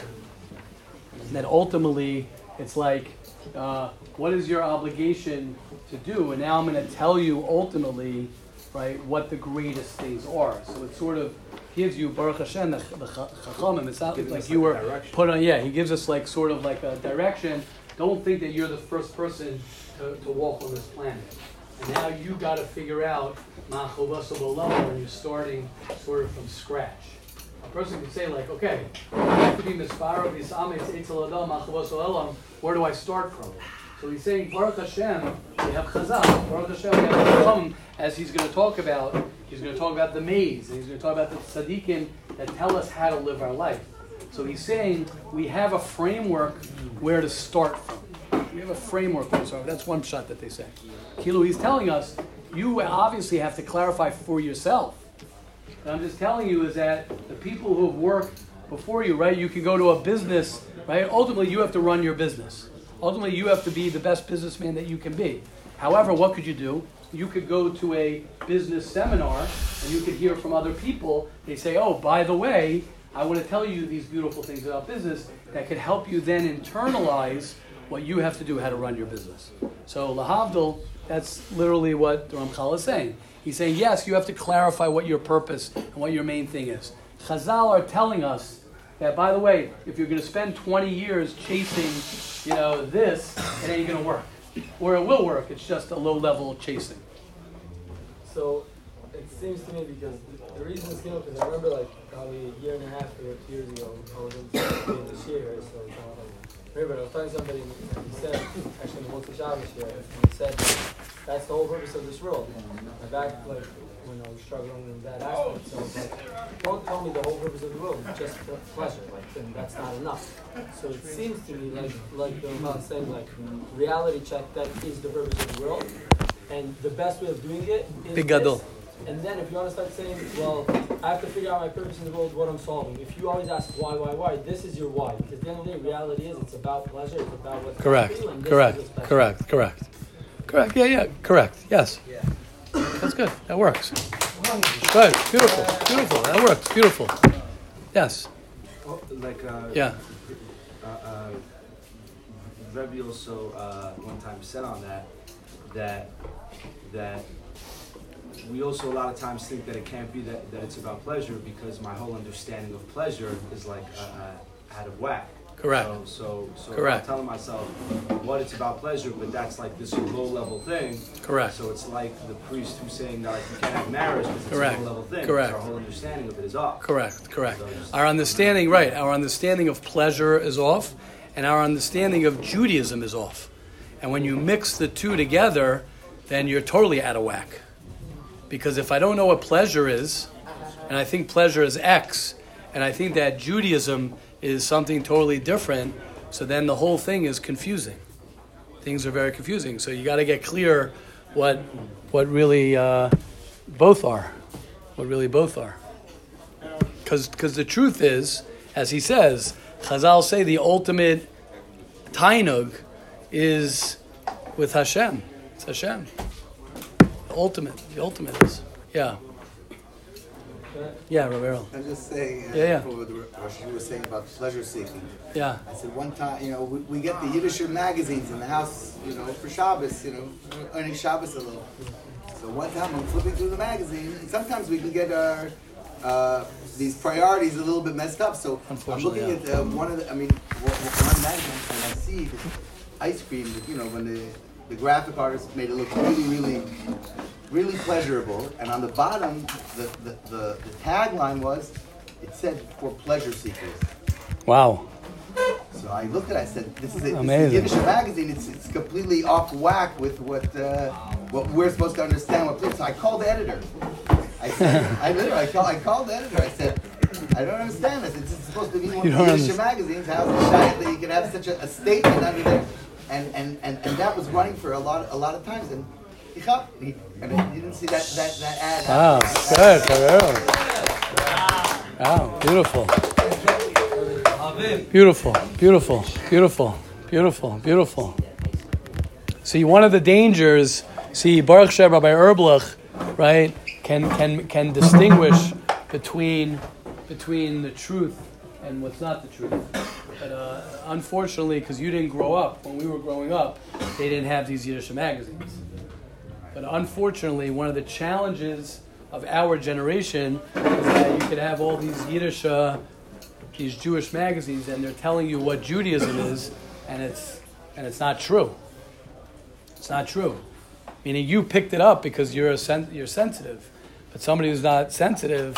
that ultimately it's like, uh, what is your obligation to do? And now I'm going to tell you ultimately, right, what the greatest things are. So it sort of gives you Baruch Hashem, the, Chachamim. It's not like you like were put on. Yeah, he gives us like sort of like a direction. Don't think that you're the first person to, to walk on this planet. Now you got to figure out Ma'chavasa B'Olam when you're starting sort of from scratch. A person can say like, okay, I have to be. Where do I start from? So he's saying, Baruch Hashem, we have Chazal. Baruch Hashem, we have Chacham, as he's going to talk about. He's going to talk about the maze, and he's going to talk about the tzaddikim that tell us how to live our life. So he's saying we have a framework where to start from. We have a framework to. That's one shot that they say. Kilo, he's telling us you obviously have to clarify for yourself. And I'm just telling you is that the people who have worked before you, right? You can go to a business, right? Ultimately, you have to run your business. Ultimately, you have to be the best businessman that you can be. However, what could you do? You could go to a business seminar and you could hear from other people. They say, oh, by the way, I want to tell you these beautiful things about business that could help you then internalize what you have to do, how to run your business. So, Lahavdil, that's literally what the Ramchal is saying. He's saying, yes, you have to clarify what your purpose and what your main thing is. Chazal are telling us that, by the way, if you're going to spend 20 years chasing, you know, this, it ain't going to work. Or it will work, it's just a low level chasing. So it seems to me because the, the reason this came up is I remember like probably a year and a half or two years ago, I was in this year, so remember I was talking to somebody and he said, actually in the Motzei Shabbos here, and he said that's the whole purpose of this world. And back like when I was struggling in that aspect, so like, don't tell me the whole purpose of the world just for pleasure, like then that's not enough. So it seems to me like like the Ramban saying like reality check that is the purpose of the world. And the best way of doing it is Big this. Gadol. And then if you want to start saying, well, I have to figure out my purpose in the world, what I'm solving. If you always ask why, why, why, this is your why. Because the end of the day, reality is it's about pleasure, it's about what's Correct, for you, and this correct, is what's best. correct, correct. Correct, yeah, yeah, correct, yes. That's good, that works. Good, beautiful, beautiful, that works, beautiful. Yes, Oh, like uh, yeah, uh, uh, Rebbe also uh, one time said on that that that we also a lot of times think that it can't be that, that it's about pleasure because my whole understanding of pleasure is like uh, uh, out of whack. Correct. So so, so Correct. I'm telling myself what it's about pleasure, but that's like this low level thing. correct, So it's like the priest who's saying that like, you can't have marriage because it's Correct. a low level thing. Correct. Our whole understanding of it is off. correct, correct. Our understanding, right, our understanding of pleasure is off, and our understanding of Judaism is off. And when you mix the two together, then you're totally out of whack. Because if I don't know what pleasure is, and I think pleasure is X, and I think that Judaism is something totally different, so then the whole thing is confusing. Things are very confusing. So you got to get clear what what really uh, both are, what really both are. Because the truth is, as he says, Chazal say the ultimate tainug is with Hashem. It's Hashem. The ultimate. The ultimate is. Yeah. Yeah, Romero. I'm just saying, uh, Yeah, yeah. for what you was saying about pleasure seeking. Yeah. I said one time, you know, we, we get the Yiddish magazines in the house, you know, for Shabbos, you know, earning Shabbos a little. So one time I'm flipping through the magazine, and sometimes we can get our uh, these priorities a little bit messed up. So I'm looking at uh, one of the, I mean, one one magazine, and I see this ice cream, you know, when the the graphic artist made it look really, really, really pleasurable. And on the bottom, the, the, the, the tagline was, it said for pleasure seekers. Wow. So I looked at it. I said, "This is a, this is. Yiddish magazine. It's, it's completely off whack with what uh, what we're supposed to understand." What so I called the editor. I said, "I literally, I, call, I called the editor. I said." I don't understand this. It's, supposed to be one of the Yiddish magazines. How is it shy that you can have such a, a statement under there? And, and, and, and that was running for a lot a lot of times. And he, and you didn't see that, that, that ad. Wow, good, Carrero. Ah, wow, beautiful. Beautiful, beautiful, beautiful, beautiful, beautiful. See, one of the dangers, see, Baruch Shem, Rabbi Erblich, right, can, can, can distinguish between, between the truth and what's not the truth. But uh, unfortunately, because you didn't grow up, when we were growing up, they didn't have these Yiddish magazines. But unfortunately, one of the challenges of our generation is that you could have all these Yiddish, uh, these Jewish magazines, and they're telling you what Judaism is, and it's and it's not true. It's not true. Meaning you picked it up because you're a sen- you're sensitive, but somebody who's not sensitive,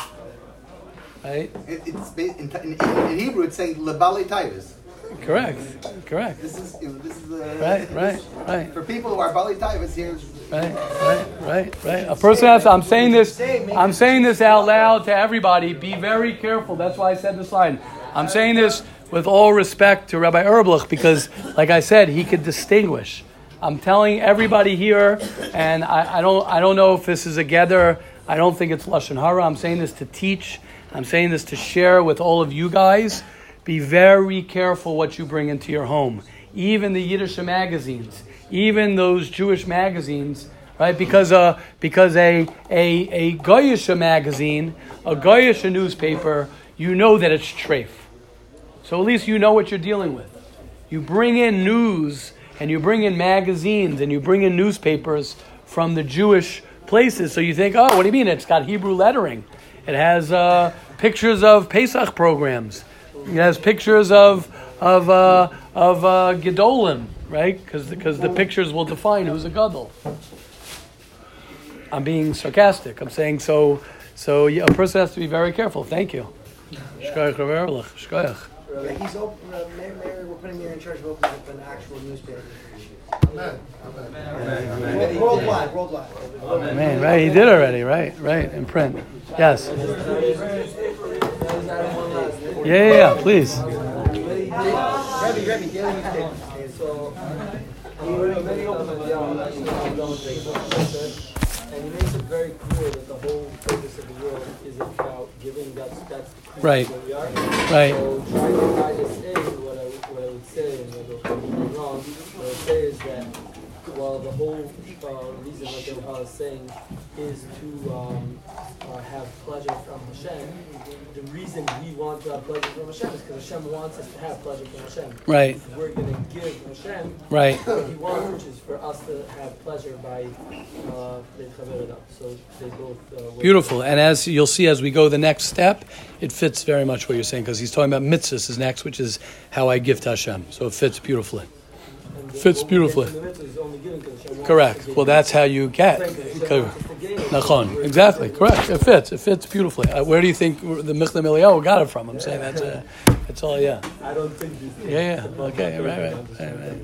right? It, it's in, in, in Hebrew. It's saying lebali taivas. Correct, correct. This is you know, this is uh, Right, right, right. For people who are bali taivas, here. Right, right, right, right. A person has. I'm saying this. I'm saying this out loud to everybody. Be very careful. That's why I said this line. I'm saying this with all respect to Rabbi Erblich because, like I said, he could distinguish. I'm telling everybody here, and I, I don't. I don't know if this is a gather. I don't think it's lashon hara. I'm saying this to teach. I'm saying this to share with all of you guys. Be very careful what you bring into your home. Even the Yiddish magazines, even those Jewish magazines, right? Because uh, because a a a Goyish magazine, a Goyish newspaper, you know that it's treif. So at least you know what you're dealing with. You bring in news and you bring in magazines and you bring in newspapers from the Jewish places. So you think, oh, what do you mean? It's got Hebrew lettering. It has uh, pictures of Pesach programs. It has pictures of of uh, of uh, Gedolim, right? Because because the pictures will define who's a gadol. I'm being sarcastic. I'm saying so. So yeah, a person has to be very careful. Thank you. Yeah, he's open, uh, we're putting in an actual newspaper. World- Worldwide, worldwide. Right? He did already, right? Right, in print. Yes. Yeah, yeah, yeah. Please. And he makes it very clear that the whole purpose of the world is about giving, that's, that's Right. Right. So trying to guide us in, what I, what I would say, and I don't think I'm wrong, what I would say is that, while the whole, uh, reason, like Rabbi was saying, is to, um, uh, have pleasure from Hashem, the reason we want to have pleasure from Hashem is because Hashem wants us to have pleasure from Hashem. Right. We're gonna give Hashem Right. what he wants, which is for us to have pleasure by uh. So they both uh. Beautiful. And as you'll see as we go the next step, it fits very much what you're saying because he's talking about mitzvahs is next, which is how I give to Hashem. So it fits beautifully. Fits beautifully. Correct. Well, that's how you get. Nachon. Exactly. Correct. It fits. It fits beautifully. Uh, where do you think the Michtav Me'Eliyahu got it from? I'm saying that's uh, that's all. Yeah. I don't think. Yeah. Yeah. Okay. Right. Right. right, right.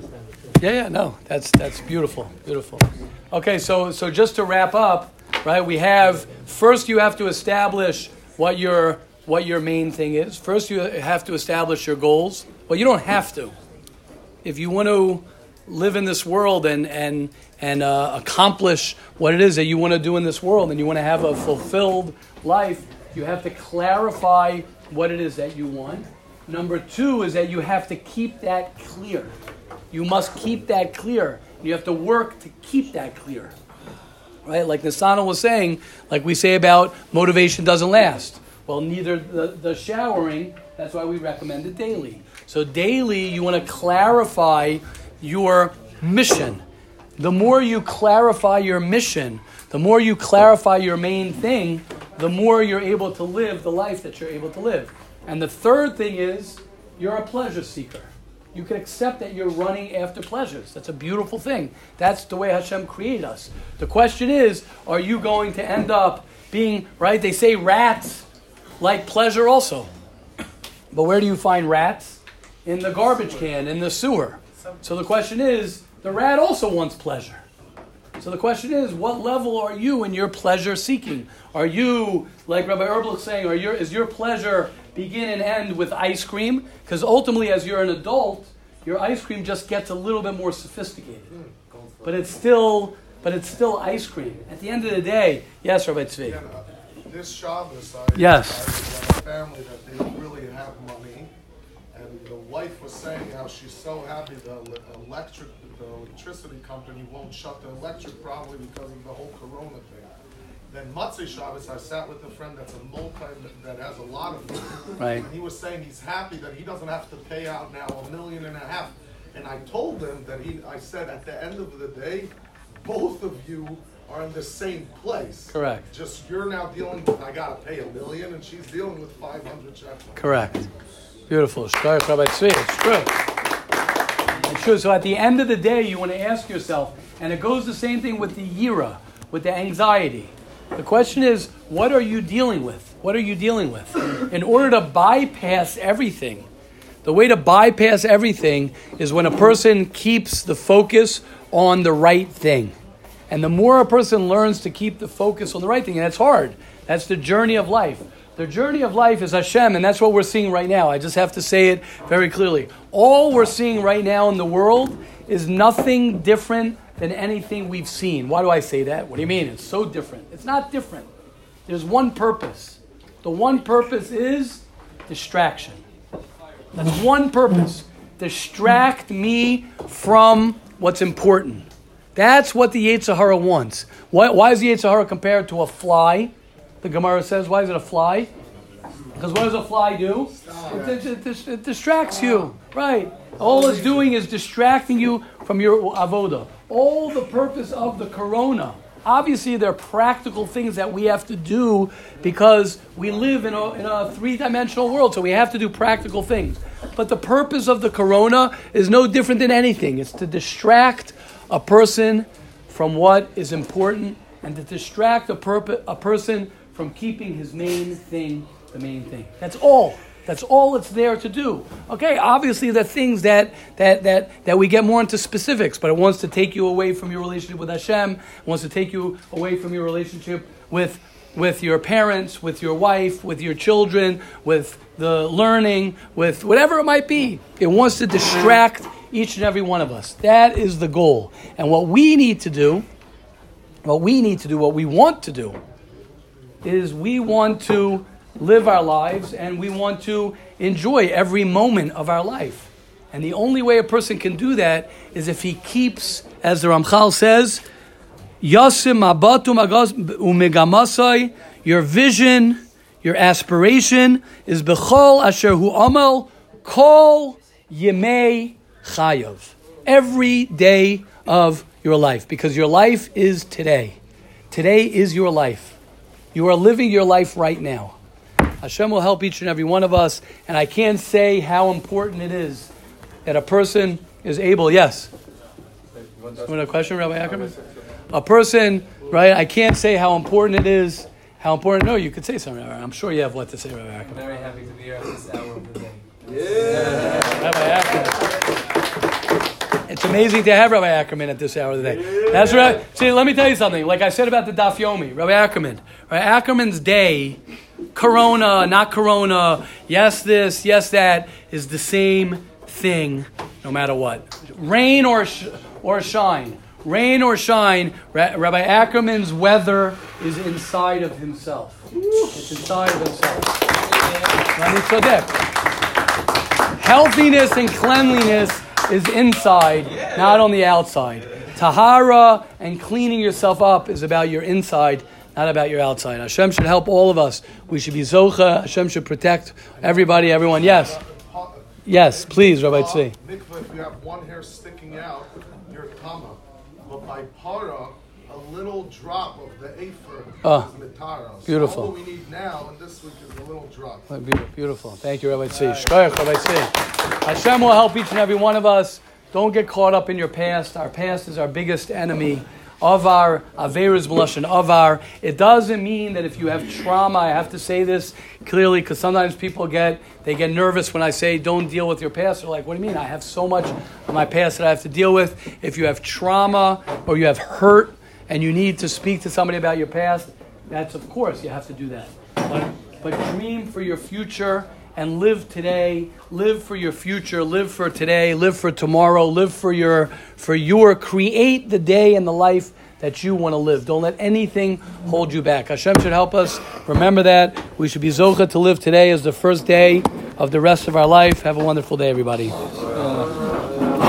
Yeah, yeah, no, that's that's beautiful, beautiful. Okay, so so just to wrap up, right? We have first you have to establish what your what your main thing is. First, you have to establish your goals. Well, you don't have to. If you want to live in this world and and and uh, accomplish what it is that you want to do in this world, and you want to have a fulfilled life, you have to clarify what it is that you want. Number two is that you have to keep that clear. You must keep that clear. You have to work to keep that clear. Right? Like Nasana was saying, like we say about motivation doesn't last. Well, neither the, the showering, that's why we recommend it daily. So, daily, you want to clarify your mission. The more you clarify your mission, the more you clarify your main thing, the more you're able to live the life that you're able to live. And the third thing is, you're a pleasure seeker. You can accept that you're running after pleasures. That's a beautiful thing. That's the way Hashem created us. The question is, are you going to end up being, right? They say rats like pleasure also. But where do you find rats? in the garbage can, in the sewer. So the question is, the rat also wants pleasure. So the question is, what level are you in your pleasure seeking? Are you, like Rabbi Erblich saying, are your, is your pleasure begin and end with ice cream? Because ultimately, as you're an adult, your ice cream just gets a little bit more sophisticated. Hmm, but it's still, but it's still ice cream. At the end of the day, yes, Rabbi Tzvi. Yeah, this Shabbos, I, Yes. I was at a family that they really have money, and the wife was saying how she's so happy the electric, the electricity company won't shut the electric probably because of the whole Corona thing. Then Motzei Shabbos, I sat with a friend that's a multi that has a lot of money, Right. and he was saying he's happy that he doesn't have to pay out now a million and a half. And I told him that he, I said at the end of the day, both of you are in the same place. Correct. Just you're now dealing with I gotta pay a million, and she's dealing with five hundred shekels. Correct. Beautiful. It's true. It's true. So at the end of the day, you want to ask yourself, and it goes the same thing with the yira, with the anxiety. The question is, what are you dealing with? What are you dealing with? In order to bypass everything, the way to bypass everything is when a person keeps the focus on the right thing. And the more a person learns to keep the focus on the right thing, and it's hard, that's the journey of life. The journey of life is Hashem, and that's what we're seeing right now. I just have to say it very clearly. All we're seeing right now in the world is nothing different than anything we've seen. Why do I say that? What do you mean? It's so different. It's not different. There's one purpose. The one purpose is distraction. That's one purpose. Distract me from what's important. That's what the Yetzer Hara wants. Why, why is the Yetzer Hara compared to a fly? The Gemara says, why is it a fly? Because what does a fly do? It, it- it- it distracts you. Right. All it's doing is distracting you from your avoda. All the purpose of the corona. Obviously, there are practical things that we have to do because we live in a, in a three dimensional world, so we have to do practical things. But the purpose of the corona is no different than anything it's to distract a person from what is important and to distract a, perp- a person from keeping his main thing the main thing. That's all. That's all it's there to do. Okay, obviously there are things that, that, that, that we get more into specifics, but it wants to take you away from your relationship with Hashem, it wants to take you away from your relationship with, with your parents, with your wife, with your children, with the learning, with whatever it might be. It wants to distract each and every one of us. That is the goal. And what we need to do, what we need to do, what we want to do, is we want to live our lives and we want to enjoy every moment of our life. And the only way a person can do that is if he keeps, as the Ramchal says, your vision, your aspiration is bechol asher hu amal kol yemei chayav. Every day of your life, because your life is today. Today is your life. You are living your life right now. Hashem will help each and every one of us, and I can't say how important it is that a person is able. Yes. You want a question, Rabbi Ackerman? A person, right? I can't say how important it is. How important? No, you could say something. I'm sure you have what to say, Rabbi Ackerman. Very happy to be here at this hour of the day. Rabbi Ackerman. It's amazing to have Rabbi Ackerman at this hour of the day. That's right. See, let me tell you something. Like I said about the Daf Yomi, Rabbi Ackerman. Rabbi Ackerman's day, Corona, not Corona, yes this, yes that, is the same thing, no matter what. Rain or sh- or shine, rain or shine. Ra- Rabbi Ackerman's weather is inside of himself. It's inside of himself. Tzadek. Healthiness and cleanliness is inside, not on the outside. Tahara and cleaning yourself up is about your inside, not about your outside. Hashem should help all of us. We should be zocha. Hashem should protect everybody, everyone. Yes, yes, please, Rabbi Tzvi. Mikvah, if you have one hair sticking out, you're tama. But by para, a little drop of the afer Ah, is mitara. beautiful. So all we need now in this week is a little drop. Oh, beau- Beautiful. Thank you, Rabbi Tzvi. Shkoyach, Rabbi Tzvi. Hashem will help each and every one of us. Don't get caught up in your past. Our past is our biggest enemy. of our Averis Blushin, of our. It doesn't mean that if you have trauma, I have to say this clearly because sometimes people get they get nervous when I say don't deal with your past. They're like, what do you mean? I have so much of my past that I have to deal with. If you have trauma or you have hurt and you need to speak to somebody about your past, that's of course you have to do that. But, but dream for your future and live today. Live for your future. Live for today. Live for tomorrow. Live for your for your create the day and the life that you want to live. Don't let anything hold you back. Hashem should help us. Remember that we should be zocha to live today as the first day of the rest of our life. Have a wonderful day, everybody.